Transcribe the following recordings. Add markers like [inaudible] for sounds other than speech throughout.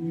Bom,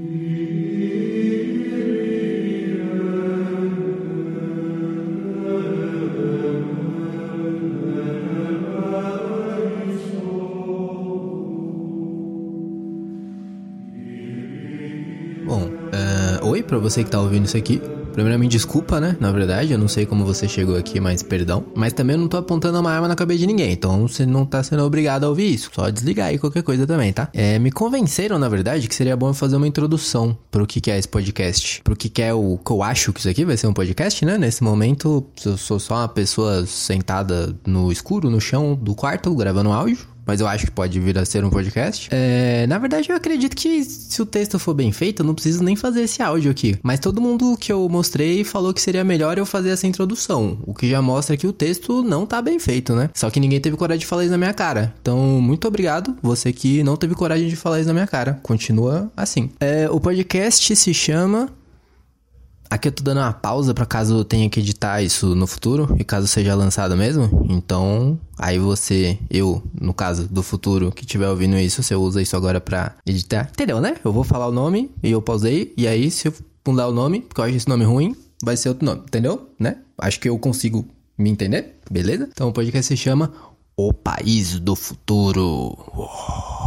uh, oi pra você que tá ouvindo isso aqui. Primeiramente, desculpa, né? Na verdade, eu não sei como você chegou aqui, mas perdão. Mas também eu não tô apontando uma arma na cabeça de ninguém, então você não tá sendo obrigado a ouvir isso. Só desligar aí qualquer coisa também, tá? É, me convenceram, na verdade, que seria bom fazer uma introdução pro que, que é esse podcast. Pro que, que é o que eu acho que isso aqui vai ser um podcast, né? Nesse momento, eu sou só uma pessoa sentada no escuro, no chão do quarto, gravando áudio mas eu acho que pode vir a ser um podcast. É, na verdade, eu acredito que se o texto for bem feito, eu não preciso nem fazer esse áudio aqui. Mas todo mundo que eu mostrei falou que seria melhor eu fazer essa introdução, o que já mostra que o texto não tá bem feito, né? Só que ninguém teve coragem de falar isso na minha cara. Então, muito obrigado, você que não teve coragem de falar isso na minha cara. Continua assim. É, o podcast se chama Aqui eu tô dando uma pausa para caso eu tenha que editar isso no futuro e caso seja lançado mesmo. Então, aí você, eu, no caso do futuro que estiver ouvindo isso, você usa isso agora para editar. Entendeu, né? Eu vou falar o nome e eu pausei e aí se eu mudar o nome, porque eu acho esse nome ruim, vai ser outro nome, entendeu? Né? Acho que eu consigo me entender, beleza? Então o podcast se chama O País do Futuro. Uou.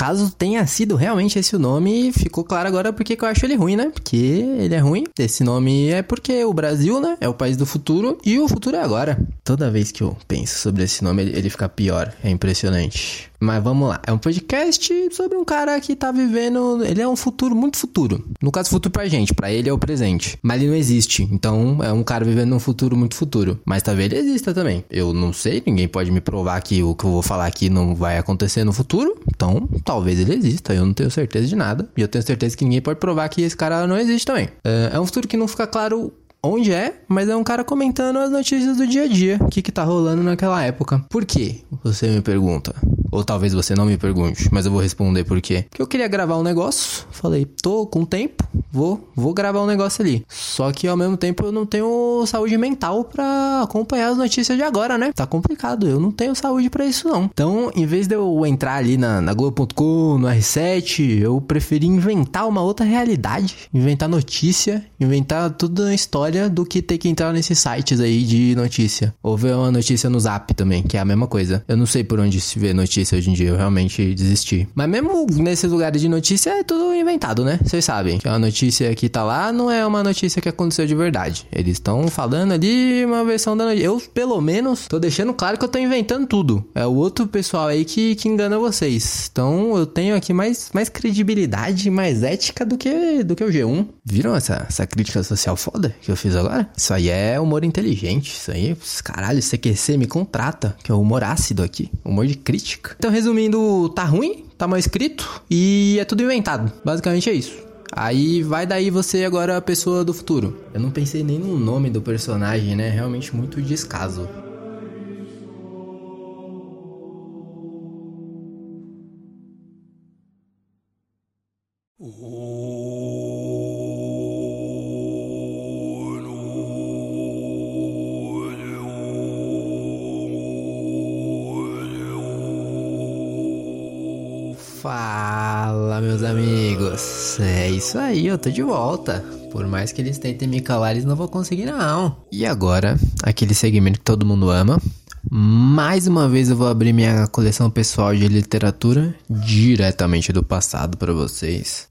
Caso tenha sido realmente esse o nome, ficou claro agora porque eu acho ele ruim, né? Porque ele é ruim. Esse nome é porque o Brasil, né? É o país do futuro e o futuro é agora. Toda vez que eu penso sobre esse nome, ele, ele fica pior. É impressionante. Mas vamos lá. É um podcast sobre um cara que tá vivendo. Ele é um futuro muito futuro. No caso, futuro pra gente. Pra ele é o presente. Mas ele não existe. Então é um cara vivendo um futuro muito futuro. Mas talvez ele exista também. Eu não sei. Ninguém pode me provar que o que eu vou falar aqui não vai acontecer no futuro. Então talvez ele exista. Eu não tenho certeza de nada. E eu tenho certeza que ninguém pode provar que esse cara não existe também. É, é um futuro que não fica claro onde é, mas é um cara comentando as notícias do dia a dia, o que, que tá rolando naquela época. Por quê? Você me pergunta. Ou talvez você não me pergunte, mas eu vou responder por quê. Porque eu queria gravar um negócio, falei, tô com tempo, vou, vou gravar um negócio ali. Só que ao mesmo tempo eu não tenho saúde mental para acompanhar as notícias de agora, né? Tá complicado, eu não tenho saúde para isso não. Então, em vez de eu entrar ali na, na Globo.com, no R7, eu preferi inventar uma outra realidade, inventar notícia, inventar tudo na história do que ter que entrar nesses sites aí de notícia. Ou ver uma notícia no Zap também, que é a mesma coisa. Eu não sei por onde se vê notícia notícia hoje em dia, eu realmente desisti. Mas mesmo nesses lugares de notícia é tudo inventado, né? Vocês sabem que a notícia que tá lá não é uma notícia que aconteceu de verdade. Eles estão falando ali uma versão da notícia. Eu, pelo menos, tô deixando claro que eu tô inventando tudo. É o outro pessoal aí que, que engana vocês. Então eu tenho aqui mais, mais credibilidade, mais ética do que, do que o G1. Viram essa, essa crítica social foda que eu fiz agora? Isso aí é humor inteligente. Isso aí, caralho, CQC me contrata, que é o humor ácido aqui. Humor de crítica. Então, resumindo, tá ruim, tá mal escrito e é tudo inventado. Basicamente é isso. Aí vai daí você agora a pessoa do futuro. Eu não pensei nem no nome do personagem, né? Realmente muito descaso. Fala, meus amigos. É isso aí, eu tô de volta. Por mais que eles tentem me calar, eles não vão conseguir, não. E agora, aquele segmento que todo mundo ama. Mais uma vez eu vou abrir minha coleção pessoal de literatura diretamente do passado para vocês.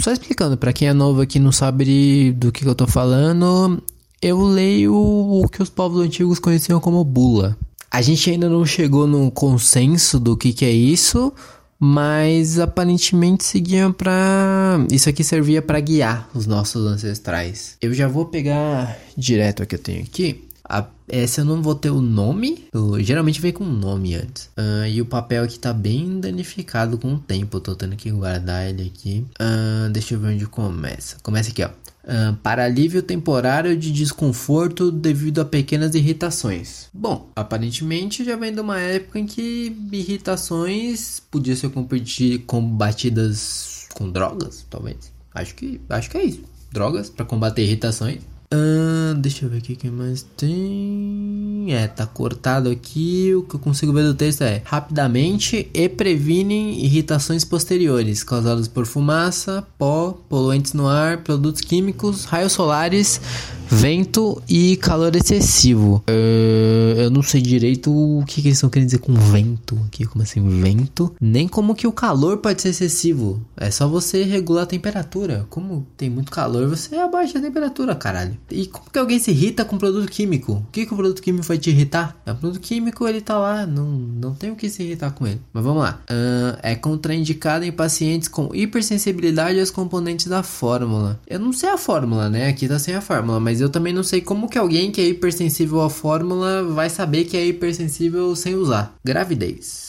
só explicando, para quem é novo aqui não sabe do que, que eu tô falando, eu leio o que os povos antigos conheciam como bula. A gente ainda não chegou no consenso do que, que é isso, mas aparentemente seguia para isso aqui servia para guiar os nossos ancestrais. Eu já vou pegar direto a que eu tenho aqui. A, essa eu não vou ter o nome, eu, geralmente vem com o nome antes. Uh, e o papel aqui tá bem danificado com o tempo, tô tendo que guardar ele aqui. Uh, deixa eu ver onde começa. Começa aqui, ó. Uh, para alívio temporário de desconforto devido a pequenas irritações. Bom, aparentemente já vem de uma época em que irritações podiam ser combatidas com drogas, talvez. Acho que, acho que é isso. Drogas para combater irritações. Uh, deixa eu ver o que mais tem. É, tá cortado aqui. O que eu consigo ver do texto é rapidamente e previnem irritações posteriores causadas por fumaça, pó, poluentes no ar, produtos químicos, raios solares, vento e calor excessivo. Uh, eu não sei direito o que, que eles estão querendo dizer com vento aqui. Como assim, vento? Nem como que o calor pode ser excessivo. É só você regular a temperatura. Como tem muito calor, você abaixa a temperatura, caralho. E como que alguém se irrita com produto químico? O que, que o produto químico vai te irritar? O produto químico, ele tá lá. Não, não tem o que se irritar com ele. Mas vamos lá. Uh, é contraindicado em pacientes com hipersensibilidade aos componentes da fórmula. Eu não sei a fórmula, né? Aqui tá sem a fórmula, mas eu também não sei como que alguém que é hipersensível à fórmula vai saber que é hipersensível sem usar. Gravidez.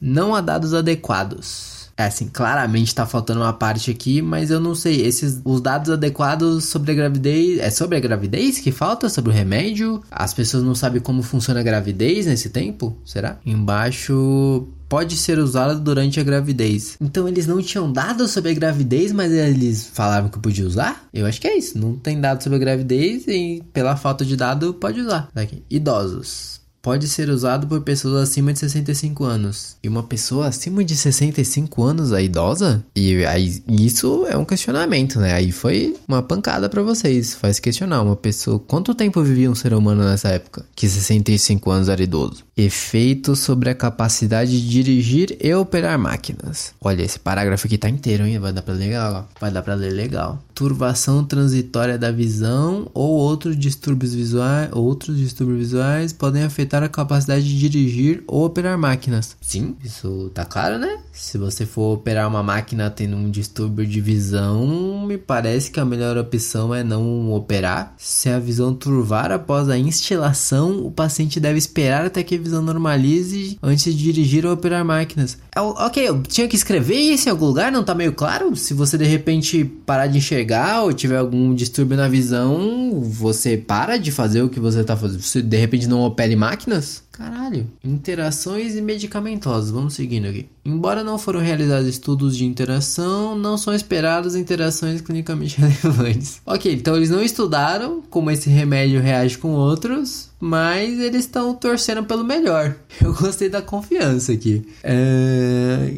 Não há dados adequados. É assim, claramente tá faltando uma parte aqui, mas eu não sei. Esses os dados adequados sobre a gravidez. É sobre a gravidez que falta? Sobre o remédio? As pessoas não sabem como funciona a gravidez nesse tempo? Será? Embaixo pode ser usado durante a gravidez. Então eles não tinham dados sobre a gravidez, mas eles falavam que podia usar? Eu acho que é isso. Não tem dados sobre a gravidez e pela falta de dado pode usar. Aqui. Idosos pode ser usado por pessoas acima de 65 anos. E uma pessoa acima de 65 anos, a idosa? E aí, isso é um questionamento, né? Aí foi uma pancada para vocês. Faz questionar uma pessoa. Quanto tempo vivia um ser humano nessa época? Que 65 anos era idoso. Efeitos sobre a capacidade de dirigir e operar máquinas. Olha, esse parágrafo aqui tá inteiro, hein? Vai dar pra ler legal. Vai dar pra ler legal. Turvação transitória da visão ou outros distúrbios visuais, outros distúrbios visuais podem afetar aumentar a capacidade de dirigir ou operar máquinas. Sim, isso tá claro, né? Se você for operar uma máquina tendo um distúrbio de visão, me parece que a melhor opção é não operar. Se a visão turvar após a instilação, o paciente deve esperar até que a visão normalize antes de dirigir ou operar máquinas. É ok, eu tinha que escrever isso em algum lugar, não tá meio claro? Se você de repente parar de enxergar ou tiver algum distúrbio na visão, você para de fazer o que você tá fazendo. Se de repente não opere máquinas, Caralho. Interações e medicamentosos. Vamos seguindo aqui. Embora não foram realizados estudos de interação, não são esperadas interações clinicamente [laughs] relevantes. Ok, então eles não estudaram como esse remédio reage com outros, mas eles estão torcendo pelo melhor. [laughs] Eu gostei da confiança aqui. É...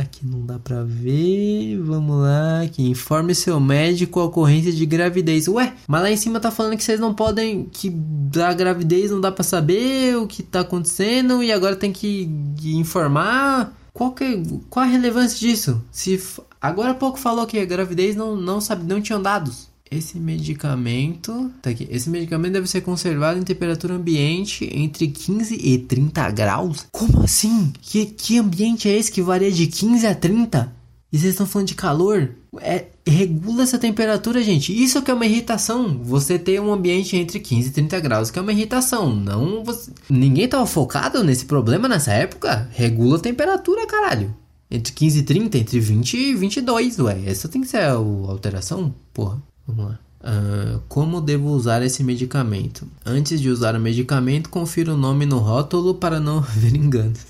Aqui não dá pra ver. Vamos lá. Aqui. Informe seu médico a ocorrência de gravidez. Ué, mas lá em cima tá falando que vocês não podem. Que da gravidez não dá pra saber o que tá acontecendo e agora tem que informar. Qual, que, qual a relevância disso? Se agora há pouco falou que a gravidez não, não sabe, não tinham dados. Esse medicamento, tá aqui. Esse medicamento deve ser conservado em temperatura ambiente entre 15 e 30 graus. Como assim? Que, que ambiente é esse que varia de 15 a 30? E vocês estão falando de calor? É, regula essa temperatura, gente. Isso que é uma irritação. Você ter um ambiente entre 15 e 30 graus, que é uma irritação. Não você... Ninguém tava focado nesse problema nessa época. Regula a temperatura, caralho. Entre 15 e 30, entre 20 e 22, ué. Essa tem que ser a alteração, porra. Vamos lá. Uh, como devo usar esse medicamento? Antes de usar o medicamento, confira o nome no rótulo para não [laughs] haver enganos.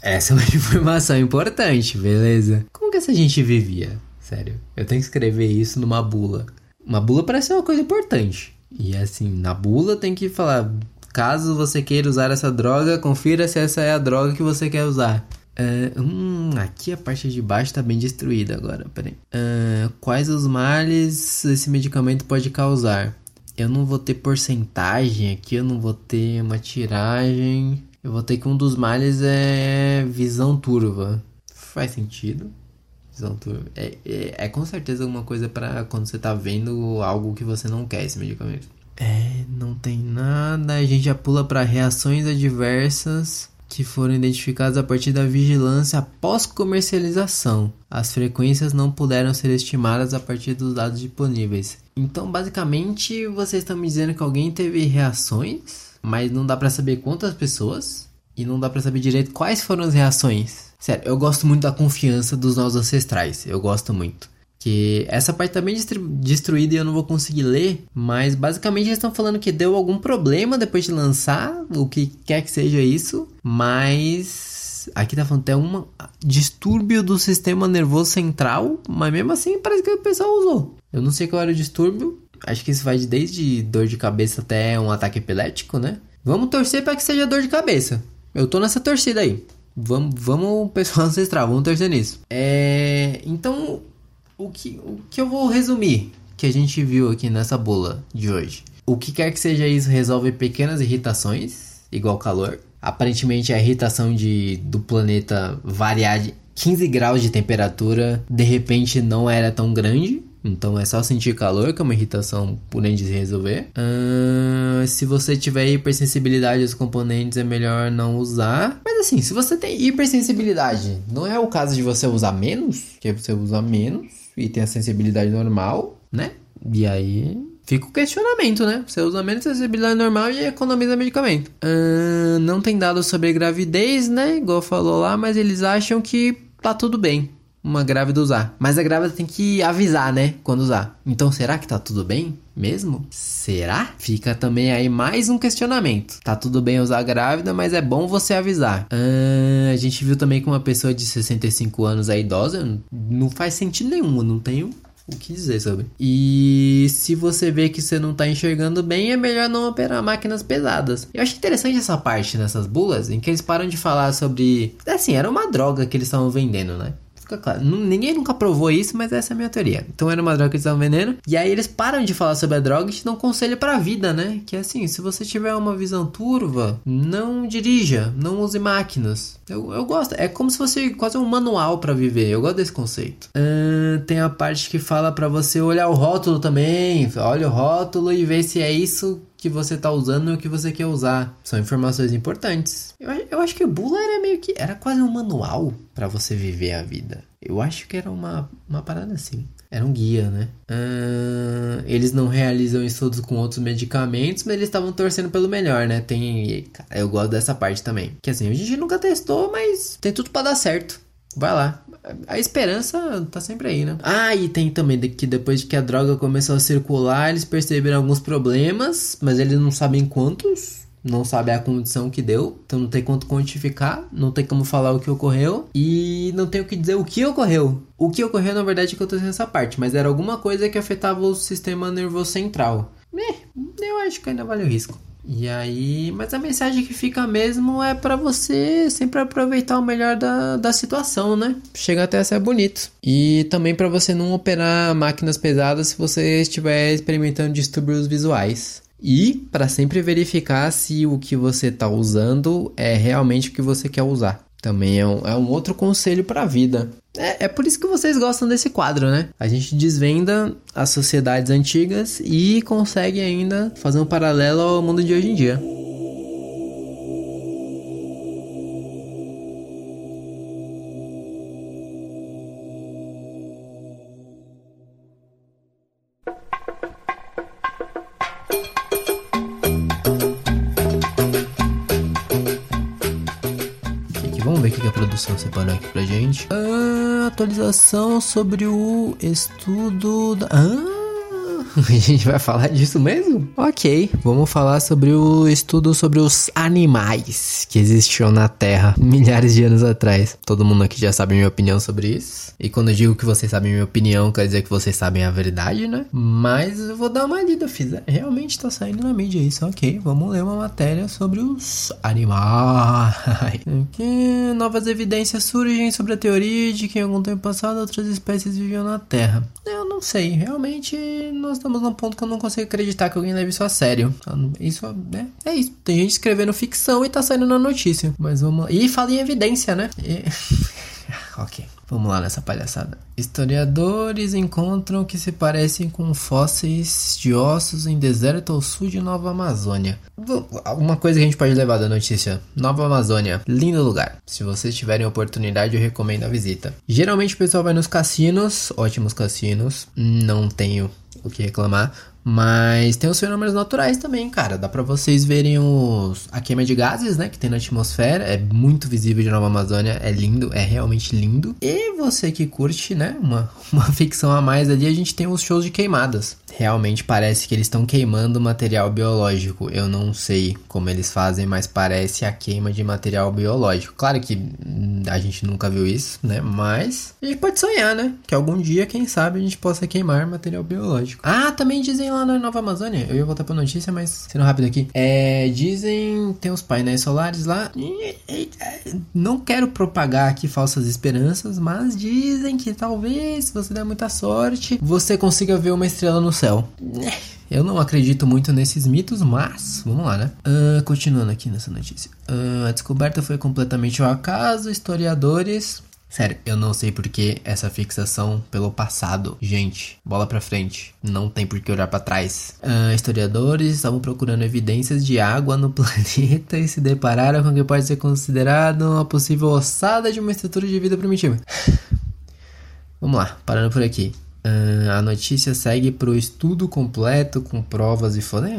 Essa é uma [laughs] informação importante, beleza? Como que essa gente vivia? Sério, eu tenho que escrever isso numa bula. Uma bula parece uma coisa importante. E assim, na bula tem que falar: caso você queira usar essa droga, confira se essa é a droga que você quer usar. Uh, hum, aqui a parte de baixo está bem destruída agora, peraí. Uh, quais os males esse medicamento pode causar? Eu não vou ter porcentagem aqui, eu não vou ter uma tiragem. Eu vou ter que um dos males é visão turva. Faz sentido. Visão turva. É, é, é com certeza alguma coisa para quando você tá vendo algo que você não quer esse medicamento. É, não tem nada. A gente já pula para reações adversas que foram identificadas a partir da vigilância após comercialização. As frequências não puderam ser estimadas a partir dos dados disponíveis. Então, basicamente, vocês estão me dizendo que alguém teve reações mas não dá para saber quantas pessoas e não dá para saber direito quais foram as reações. Sério, eu gosto muito da confiança dos nossos ancestrais, eu gosto muito. Que essa parte tá bem destruída e eu não vou conseguir ler, mas basicamente eles estão falando que deu algum problema depois de lançar, o que quer que seja isso, mas aqui tá falando até um distúrbio do sistema nervoso central, mas mesmo assim parece que o pessoal usou. Eu não sei qual era o distúrbio, Acho que isso vai desde dor de cabeça até um ataque epilético, né? Vamos torcer para que seja dor de cabeça. Eu tô nessa torcida aí. Vamos, vamos [laughs] pessoal ancestral, vamos torcer nisso. É, então, o que, o que eu vou resumir que a gente viu aqui nessa bula de hoje? O que quer que seja isso resolve pequenas irritações, igual calor. Aparentemente a irritação de, do planeta variar de 15 graus de temperatura de repente não era tão grande. Então é só sentir calor, que é uma irritação por nem se resolver. Uh, se você tiver hipersensibilidade aos componentes, é melhor não usar. Mas assim, se você tem hipersensibilidade, não é o caso de você usar menos, que você usa menos e tem a sensibilidade normal, né? E aí fica o questionamento, né? Você usa menos sensibilidade normal e economiza medicamento. Uh, não tem dados sobre gravidez, né? Igual falou lá, mas eles acham que tá tudo bem uma grávida usar. Mas a grávida tem que avisar, né? Quando usar. Então será que tá tudo bem mesmo? Será? Fica também aí mais um questionamento. Tá tudo bem usar grávida, mas é bom você avisar. Ah, a gente viu também que uma pessoa de 65 anos é idosa. Não faz sentido nenhum. Não tenho o que dizer sobre. E se você vê que você não tá enxergando bem, é melhor não operar máquinas pesadas. Eu acho interessante essa parte nessas bulas em que eles param de falar sobre. Assim, era uma droga que eles estavam vendendo, né? Fica claro. Ninguém nunca provou isso, mas essa é a minha teoria. Então era uma droga que eles estavam vendendo. E aí eles param de falar sobre a droga e te dão um conselho pra vida, né? Que é assim, se você tiver uma visão turva, não dirija, não use máquinas. Eu, eu gosto. É como se fosse quase um manual para viver. Eu gosto desse conceito. Tem a parte que fala para você olhar o rótulo também. Olha o rótulo e ver se é isso que você tá usando e o que você quer usar. São informações importantes. Eu, eu acho que o Bula era meio que. Era quase um manual para você viver a vida. Eu acho que era uma, uma parada assim. Era um guia, né? Eles não realizam estudos com outros medicamentos, mas eles estavam torcendo pelo melhor, né? Tem. Eu gosto dessa parte também. Que assim, a gente nunca testou, mas tem tudo para dar certo. Vai lá a esperança tá sempre aí, né? Ah, e tem também que depois que a droga começou a circular, eles perceberam alguns problemas, mas eles não sabem quantos. Não sabe a condição que deu, então não tem quanto quantificar, não tem como falar o que ocorreu e não tem o que dizer o que ocorreu. O que ocorreu, na verdade, é que eu tô nessa parte, mas era alguma coisa que afetava o sistema nervoso central. Eh, eu acho que ainda vale o risco. E aí, mas a mensagem que fica mesmo é para você sempre aproveitar o melhor da, da situação, né? Chega até a ser bonito. E também para você não operar máquinas pesadas se você estiver experimentando distúrbios visuais. E para sempre verificar se o que você está usando é realmente o que você quer usar. Também é um, é um outro conselho para a vida. É, é por isso que vocês gostam desse quadro, né? A gente desvenda as sociedades antigas e consegue ainda fazer um paralelo ao mundo de hoje em dia. Gente. Ah, atualização sobre o estudo da. Ah! [laughs] A gente vai falar disso mesmo? Ok, vamos falar sobre o estudo sobre os animais que existiam na Terra milhares de anos atrás. Todo mundo aqui já sabe minha opinião sobre isso. E quando eu digo que vocês sabem minha opinião, quer dizer que vocês sabem a verdade, né? Mas eu vou dar uma lida, fiz. Realmente tá saindo na mídia isso, ok. Vamos ler uma matéria sobre os animais. [laughs] Aqui, novas evidências surgem sobre a teoria de que em algum tempo passado outras espécies viviam na Terra. Eu não sei, realmente nós estamos num ponto que eu não consigo acreditar que alguém leve isso a sério. Isso é, é isso. Tem gente escrevendo ficção e tá saindo na notícia. Mas vamos. E fala em evidência, né? E... [laughs] ok. Vamos lá nessa palhaçada. Historiadores encontram que se parecem com fósseis de ossos em deserto ao sul de Nova Amazônia. Uma coisa que a gente pode levar da notícia: Nova Amazônia, lindo lugar. Se vocês tiverem oportunidade, eu recomendo a visita. Geralmente o pessoal vai nos cassinos, ótimos cassinos. Não tenho o que reclamar. Mas tem os fenômenos naturais também, cara. Dá para vocês verem os, a queima de gases, né? Que tem na atmosfera. É muito visível de Nova Amazônia. É lindo, é realmente lindo. E você que curte, né? Uma, [laughs] uma ficção a mais ali, a gente tem os shows de queimadas. Realmente parece que eles estão queimando material biológico. Eu não sei como eles fazem, mas parece a queima de material biológico. Claro que hum, a gente nunca viu isso, né? Mas a gente pode sonhar, né? Que algum dia, quem sabe, a gente possa queimar material biológico. Ah, também dizem lá na Nova Amazônia. Eu ia voltar pra notícia, mas sendo rápido aqui. É, dizem tem os painéis solares lá. Não quero propagar aqui falsas esperanças, mas dizem que talvez, se você der muita sorte, você consiga ver uma estrela no céu. Eu não acredito muito nesses mitos, mas vamos lá, né? Uh, continuando aqui nessa notícia. Uh, a descoberta foi completamente ao acaso. Historiadores Sério, eu não sei por que essa fixação pelo passado. Gente, bola pra frente. Não tem por que olhar para trás. Uh, historiadores estavam procurando evidências de água no [laughs] planeta e se depararam com o que pode ser considerado uma possível ossada de uma estrutura de vida primitiva. Vamos lá, parando por aqui. Uh, a notícia segue pro estudo completo com provas e fotos.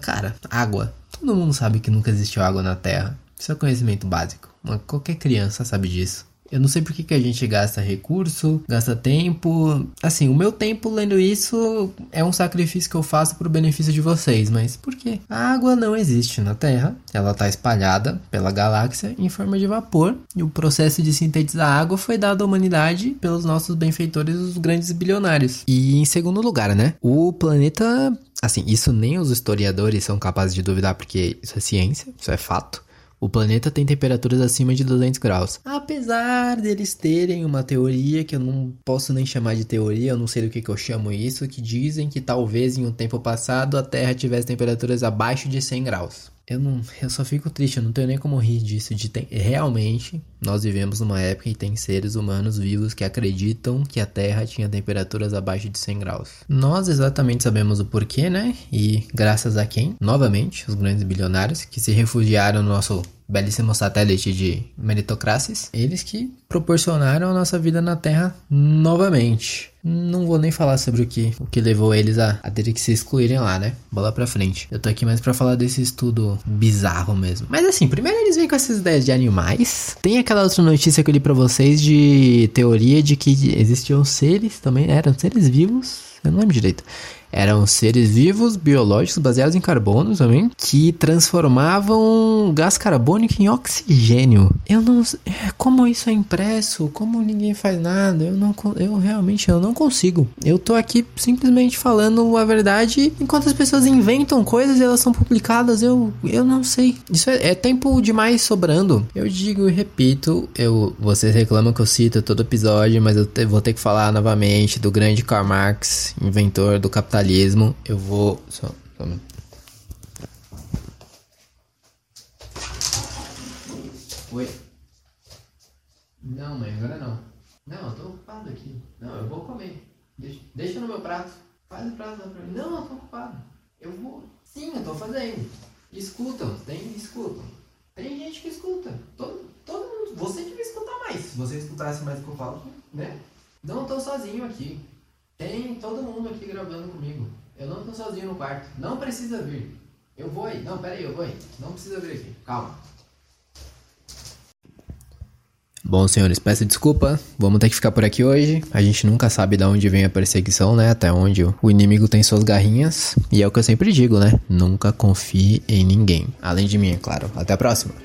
Cara, água. Todo mundo sabe que nunca existiu água na Terra. Isso é conhecimento básico. Qualquer criança sabe disso. Eu não sei por que, que a gente gasta recurso, gasta tempo. Assim, o meu tempo lendo isso é um sacrifício que eu faço pro benefício de vocês, mas por quê? A água não existe na Terra, ela está espalhada pela galáxia em forma de vapor, e o processo de sintetizar água foi dado à humanidade pelos nossos benfeitores, os grandes bilionários. E em segundo lugar, né? O planeta Assim, isso nem os historiadores são capazes de duvidar, porque isso é ciência, isso é fato. O planeta tem temperaturas acima de 200 graus. Apesar deles terem uma teoria que eu não posso nem chamar de teoria, eu não sei do que, que eu chamo isso, que dizem que talvez em um tempo passado a Terra tivesse temperaturas abaixo de 100 graus. Eu não, eu só fico triste, eu não tenho nem como rir disso. De ter, realmente, nós vivemos numa época e tem seres humanos vivos que acreditam que a Terra tinha temperaturas abaixo de 100 graus. Nós exatamente sabemos o porquê, né? E graças a quem? Novamente, os grandes bilionários que se refugiaram no nosso belíssimo satélite de meritocracies, eles que proporcionaram a nossa vida na Terra novamente. Não vou nem falar sobre o que, o que levou eles a, a terem que se excluírem lá, né? Bola pra frente. Eu tô aqui mais para falar desse estudo bizarro mesmo. Mas assim, primeiro eles vêm com essas ideias de animais. Tem aquela outra notícia que eu li pra vocês de teoria de que existiam seres também, eram seres vivos. Eu não lembro direito eram seres vivos, biológicos, baseados em carbono também, que transformavam gás carbônico em oxigênio. Eu não é, como isso é impresso, como ninguém faz nada, eu não eu realmente eu não consigo. Eu tô aqui simplesmente falando a verdade, enquanto as pessoas inventam coisas e elas são publicadas, eu eu não sei. Isso é, é tempo demais sobrando. Eu digo e repito, eu vocês reclamam que eu cito todo episódio, mas eu te, vou ter que falar novamente do grande Karl Marx, inventor do capitalismo capitalismo, eu vou. Só, só... Oi? Não, mãe, agora não. Não, eu tô ocupado aqui. Não, eu vou comer. Deixa, deixa no meu prato. Faz o prato lá pra mim. Não, eu tô ocupado. Eu vou. Sim, eu tô fazendo. Escutam, tem, escutam. Tem gente que escuta. Todo, todo mundo. Você devia escutar mais. Se você escutasse mais o que eu falo, né? Não tô sozinho aqui. Tem todo mundo aqui gravando comigo. Eu não tô sozinho no quarto. Não precisa vir. Eu vou aí. Não, pera aí, eu vou aí. Não precisa vir aqui. Calma. Bom, senhores, peço desculpa. Vamos ter que ficar por aqui hoje. A gente nunca sabe de onde vem a perseguição, né? Até onde o inimigo tem suas garrinhas. E é o que eu sempre digo, né? Nunca confie em ninguém. Além de mim, é claro. Até a próxima.